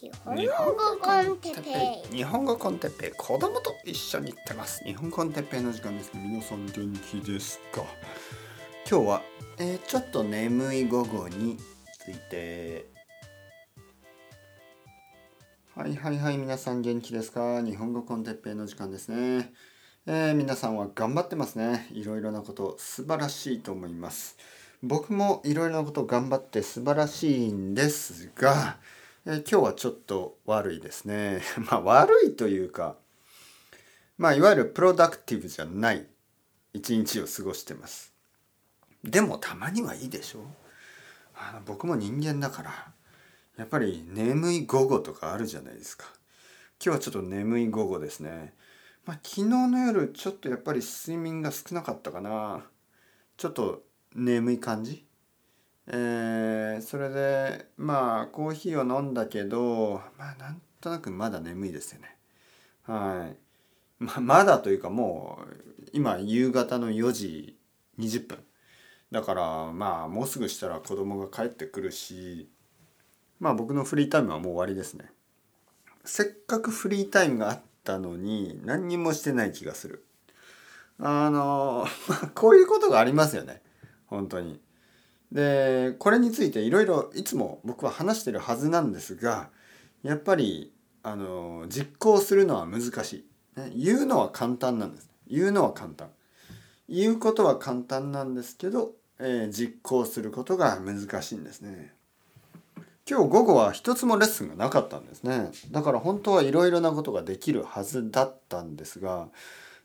日本語コンテッペイ日本語コンテッペイ子供と一緒に行ってます。日本コンテッペイの時間です。ね皆さん元気ですか？今日は、えーちょっと眠い午後について。はいはいはい皆さん元気ですか？日本語コンテッペイの時間ですね、えー皆さんは頑張ってますね。いろいろなこと素晴らしいと思います。僕もいろいろなこと頑張って素晴らしいんですが、え今日はちょっと悪いですね。まあ悪いというかまあいわゆるプロダクティブじゃない一日を過ごしてます。でもたまにはいいでしょ。あ僕も人間だからやっぱり眠い午後とかあるじゃないですか。今日はちょっと眠い午後ですね。まあ昨日の夜ちょっとやっぱり睡眠が少なかったかな。ちょっと眠い感じえーそれでまあコーヒーを飲んだけどまあなんとなくまだ眠いですよね。はい。ままだというかもう今夕方の4時20分。だからまあもうすぐしたら子供が帰ってくるしまあ僕のフリータイムはもう終わりですね。せっかくフリータイムがあったのに何にもしてない気がする。あのまあこういうことがありますよね。本当に。でこれについていろいろいつも僕は話してるはずなんですがやっぱりあの実行するのは難しい、ね、言うのは簡単なんです。言うのは簡単。言うことは簡単なんですけど、えー実行することが難しいんですね。今日午後は一つもレッスンがなかったんですね。だから本当はいろいろなことができるはずだったんですが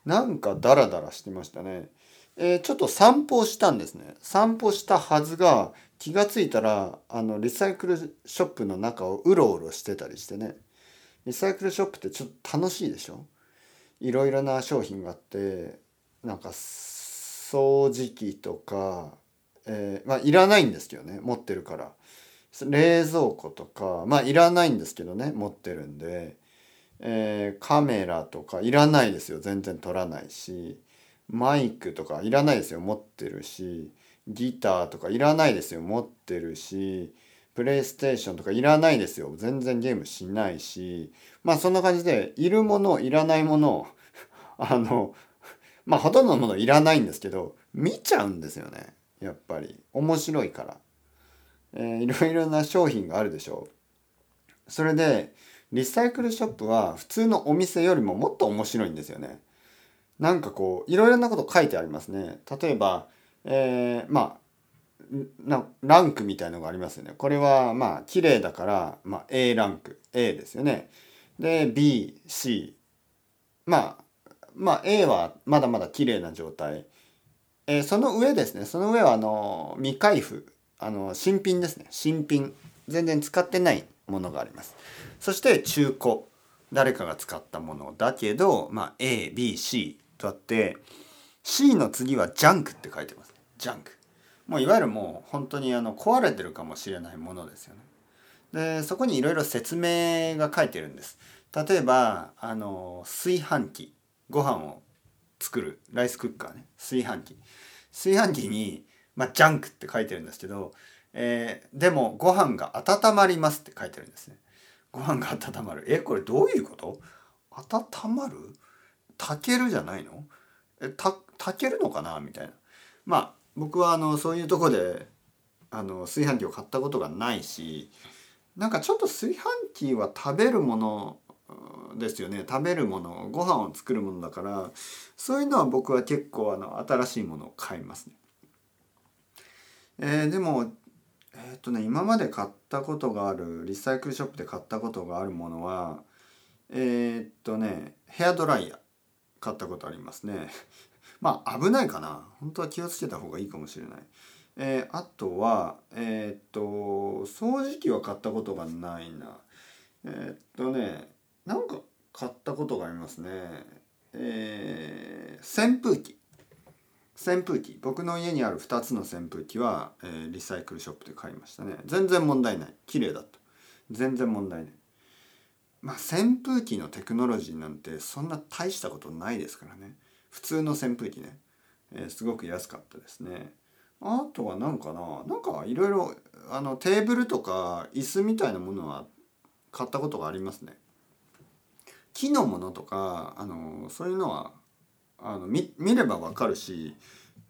なんかダラダラしてましたね。えーちょっと散歩したんですね。散歩したはずが気がついたらあのリサイクルショップの中をうろうろしてたりしてね。リサイクルショップってちょっと楽しいでしょ？いろいろな商品があってなんか掃除機とか、えーまあいらないんですけどね持ってるから。冷蔵庫とかまあいらないんですけどね持ってるんで、えーカメラとかいらないですよ。全然撮らないし。マイクとかいらないですよ。持ってるしギターとかいらないですよ。持ってるしプレイステーションとかいらないですよ。全然ゲームしないし。まあそんな感じでいるものいらないもの あのまあほとんどのものいらないんですけど見ちゃうんですよね。やっぱり。面白いから、えーいろいろな商品があるでしょう。それでリサイクルショップは普通のお店よりももっと面白いんですよね。なんかこういろいろなこと書いてありますね。例えば、えーまあランクみたいのがありますよね。これはまあ綺麗だから、まあ、A ランク。A ですよね。で BC まあまあ A はまだまだ綺麗な状態、えーその上ですね。その上はあの未開封。あの新品ですね。新品。全然使ってないものがあります。そして中古。誰かが使ったものだけど、まあ、ABC とあって C の次はジャンクって書いてますね。ジャンク。もういわゆるもう本当にあの壊れてるかもしれないものですよね。でそこにいろいろ説明が書いてるんです。例えばあの炊飯器。ご飯を作る。ライスクッカーね。炊飯器。炊飯器に、まあ、ジャンクって書いてるんですけど、えーでもご飯が温まりますって書いてるんですね。ご飯が温まる。えこれどういうこと？温まる？炊けるじゃないの？えた炊けるのかな？みたいな。まあ僕はあのそういうとこであの炊飯器を買ったことがないしなんかちょっと炊飯器は食べるものですよね。食べるものご飯を作るものだからそういうのは僕は結構あの新しいものを買いますね。えーでもえーっとね今まで買ったことがあるリサイクルショップで買ったことがあるものはえーっとねヘアドライヤー。買ったことありますね。まあ危ないかな本当は気をつけた方がいいかもしれない。えーあとはえーっと掃除機は買ったことがないな。えーっとねなんか買ったことがありますね。えー扇風機扇風機僕の家にある2つの扇風機は、えーリサイクルショップで買いましたね全然問題ない綺麗だった全然問題ないまあ扇風機のテクノロジーなんてそんな大したことないですからね普通の扇風機ね、えーすごく安かったですねあとは何かななんかいろいろあのテーブルとか椅子みたいなものは買ったことがありますね。木のものとかあのそういうのはあの見見ればわかるし、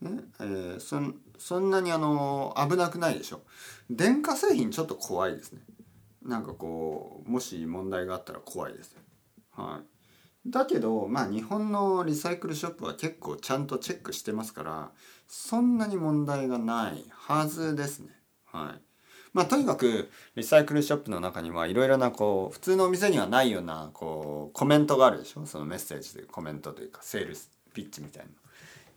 ねえー、そそんなにあの危なくないでしょ。電化製品ちょっと怖いですね。なんかこうもし問題があったら怖いですよ。はい。だけどまあ日本のリサイクルショップは結構ちゃんとチェックしてますからそんなに問題がないはずですね。はい。まあとにかくリサイクルショップの中にはいろいろなこう普通のお店にはないようなこうコメントがあるでしょ？そのメッセージでコメントというかセールスピッチみたい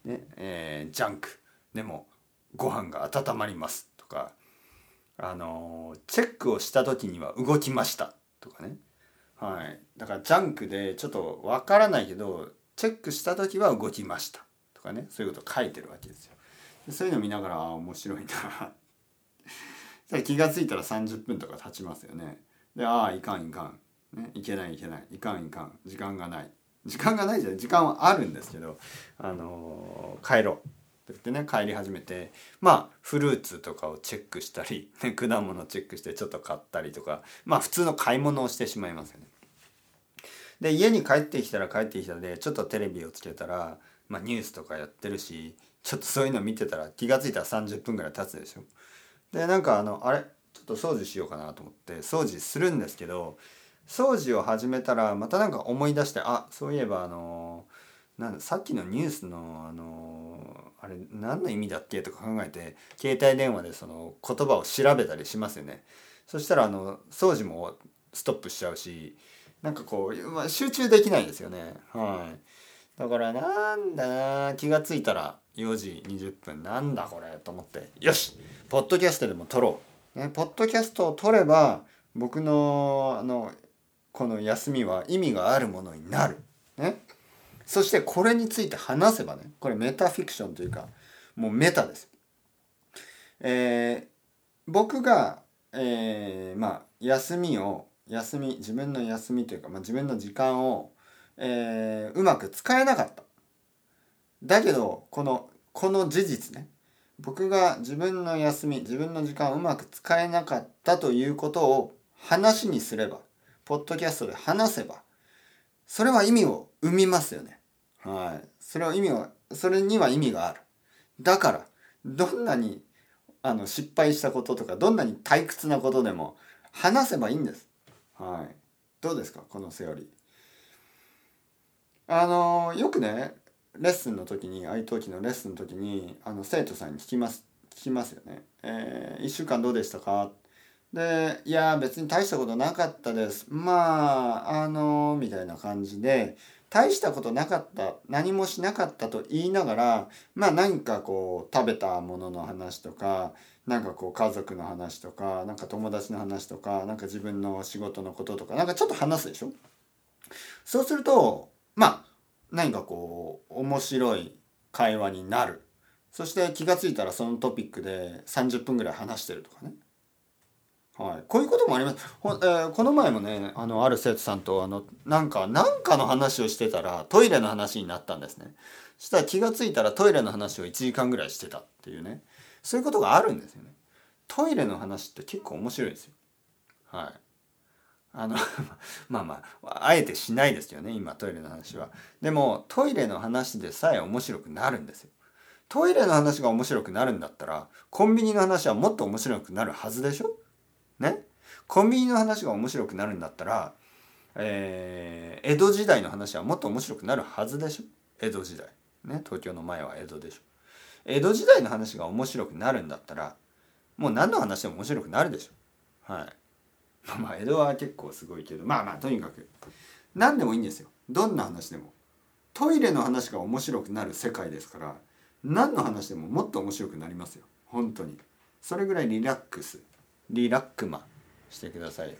な。ねえー、ジャンクでもご飯が温まりますとかあのチェックをした時には動きましたとかね。はい。だからジャンクでちょっとわからないけどチェックした時は動きましたとかね。そういうこと書いてるわけですよ。そういうの見ながらあ面白いな。気が付いたら30分とか経ちますよね。でああいかんいかん、ね、いけないいけない。いかんいかん。時間がない。時間がないじゃない。時間はあるんですけどあのー、帰ろう。って言ってね帰り始めてまあフルーツとかをチェックしたり、ね、果物チェックしてちょっと買ったりとかまあ普通の買い物をしてしまいますよね。で家に帰ってきたら帰ってきたでちょっとテレビをつけたら、まあ、ニュースとかやってるしちょっとそういうの見てたら気が付いたら30分ぐらい経つでしょ。でなんかあのあれちょっと掃除しようかなと思って掃除するんですけど掃除を始めたらまたなんか思い出してあそういえばあのなんさっきのニュースのあのあれ何の意味だっけ？とか考えて携帯電話でその言葉を調べたりしますよね。そしたらあの掃除もストップしちゃうしなんかこう、まあ、集中できないですよね。はい。だからなんだな気が付いたら4時20分なんだこれ？と思ってよしポッドキャストでも撮ろう。ね、ポッドキャストを撮れば僕のあのこの休みは意味があるものになる。ね。そしてこれについて話せばねこれメタフィクションというかもうメタです。えー、僕が、えー、まあ休みを休み自分の休みというか、まあ、自分の時間を、えー、うまく使えなかった。だけどこのこの事実ね僕が自分の休み自分の時間をうまく使えなかったということを話にすればポッドキャストで話せばそれは意味を生みますよね。はい。それは意味は、それには意味がある。だから、どんなにあの失敗したこととか、どんなに退屈なことでも話せばいいんです。はい。どうですか？このセオリー。あの、よくね、レッスンの時に、愛登記のレッスンの時に、あの、生徒さんに聞きます、聞きますよね。えー、1週間どうでしたか？で、いや、別に大したことなかったです。まあ、あの、みたいな感じで、大したことなかった何もしなかったと言いながらまあ何かこう食べたものの話とかなんかこう家族の話とかなんか友達の話とかなんか自分の仕事のこととかなんかちょっと話すでしょ？そうするとまあ何かこう面白い会話になる。そして気が付いたらそのトピックで30分ぐらい話してるとかね。はい、こういうこともあります。ほえー、この前もねあのある生徒さんとあのなんかなんかの話をしてたらトイレの話になったんですね。したら気が付いたらトイレの話を1時間ぐらいしてたっていうねそういうことがあるんですよね。トイレの話って結構面白いんですよ。はい。あの まあまああえてしないですよね今トイレの話は。でもトイレの話でさえ面白くなるんですよ。トイレの話が面白くなるんだったらコンビニの話はもっと面白くなるはずでしょね。コンビニの話が面白くなるんだったら、えー、江戸時代の話はもっと面白くなるはずでしょ。江戸時代。ね東京の前は江戸でしょ。江戸時代の話が面白くなるんだったらもう何の話でも面白くなるでしょ。はい。まあ江戸は結構すごいけど。まあまあとにかく。何でもいいんですよ。どんな話でも。トイレの話が面白くなる世界ですから何の話でももっと面白くなりますよ。本当に。それぐらいリラックス。リラックマしてくださいよ。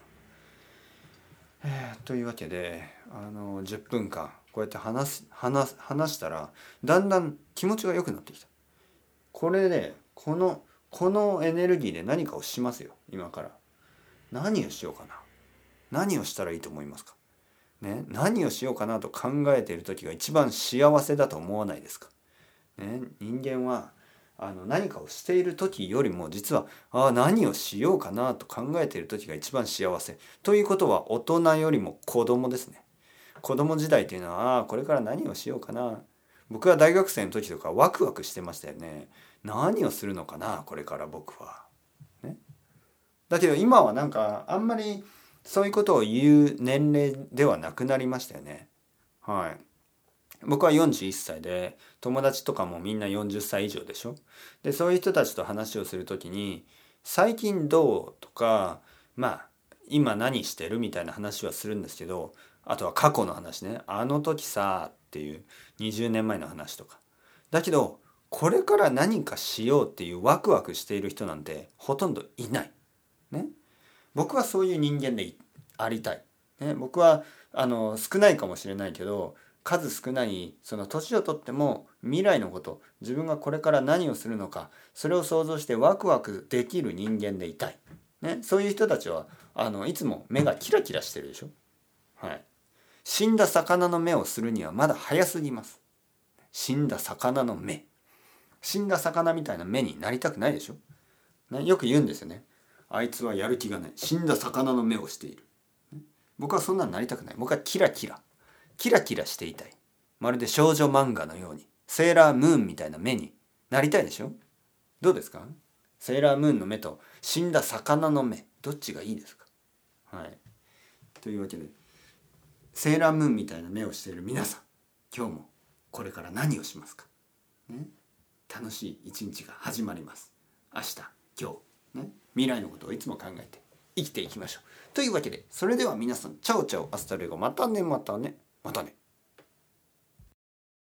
えー、というわけであの10分間こうやって話す話話したらだんだん気持ちが良くなってきた。これでこのこのエネルギーで何かをしますよ今から。何をしようかな何をしたらいいと思いますかね、何をしようかなと考えている時が一番幸せだと思わないですか、ね、人間はあの何かをしている時よりも実はあ何をしようかなと考えている時が一番幸せということは大人よりも子供ですね子供時代というのはあこれから何をしようかな僕は大学生の時とかワクワクしてましたよね何をするのかなこれから僕は。ね、だけど今はなんかあんまりそういうことを言う年齢ではなくなりましたよね。はい。僕は41歳で友達とかもみんな40歳以上でしょ？でそういう人たちと話をする時に「最近どう?」とか「まあ今何してる?」みたいな話はするんですけどあとは過去の話ね「あの時さ」っていう20年前の話とかだけどこれから何かしようっていうワクワクしている人なんてほとんどいない。ね、僕はそういう人間でありたい。ね、僕はあの少ないかもしれないけど数少ないその年をとっても未来のこと自分がこれから何をするのかそれを想像してワクワクできる人間でいたい、ね、そういう人たちはあのいつも目がキラキラしてるでしょ、はい、死んだ魚の目をするにはまだ早すぎます。死んだ魚の目。死んだ魚みたいな目になりたくないでしょ、ね、よく言うんですよね。あいつはやる気がない。死んだ魚の目をしている。僕はそんなになりたくない。僕はキラキラ。キラキラしていたい。まるで少女漫画のように。セーラームーンみたいな目になりたいでしょ？どうですか？セーラームーンの目と死んだ魚の目。どっちがいいですか？はい。というわけでセーラームーンみたいな目をしている皆さん。今日もこれから何をしますか、ね、楽しい一日が始まります。明日今日、ね、未来のことをいつも考えて生きていきましょう。というわけでそれでは皆さんチャオチャオ hasta luego またねまたね。またね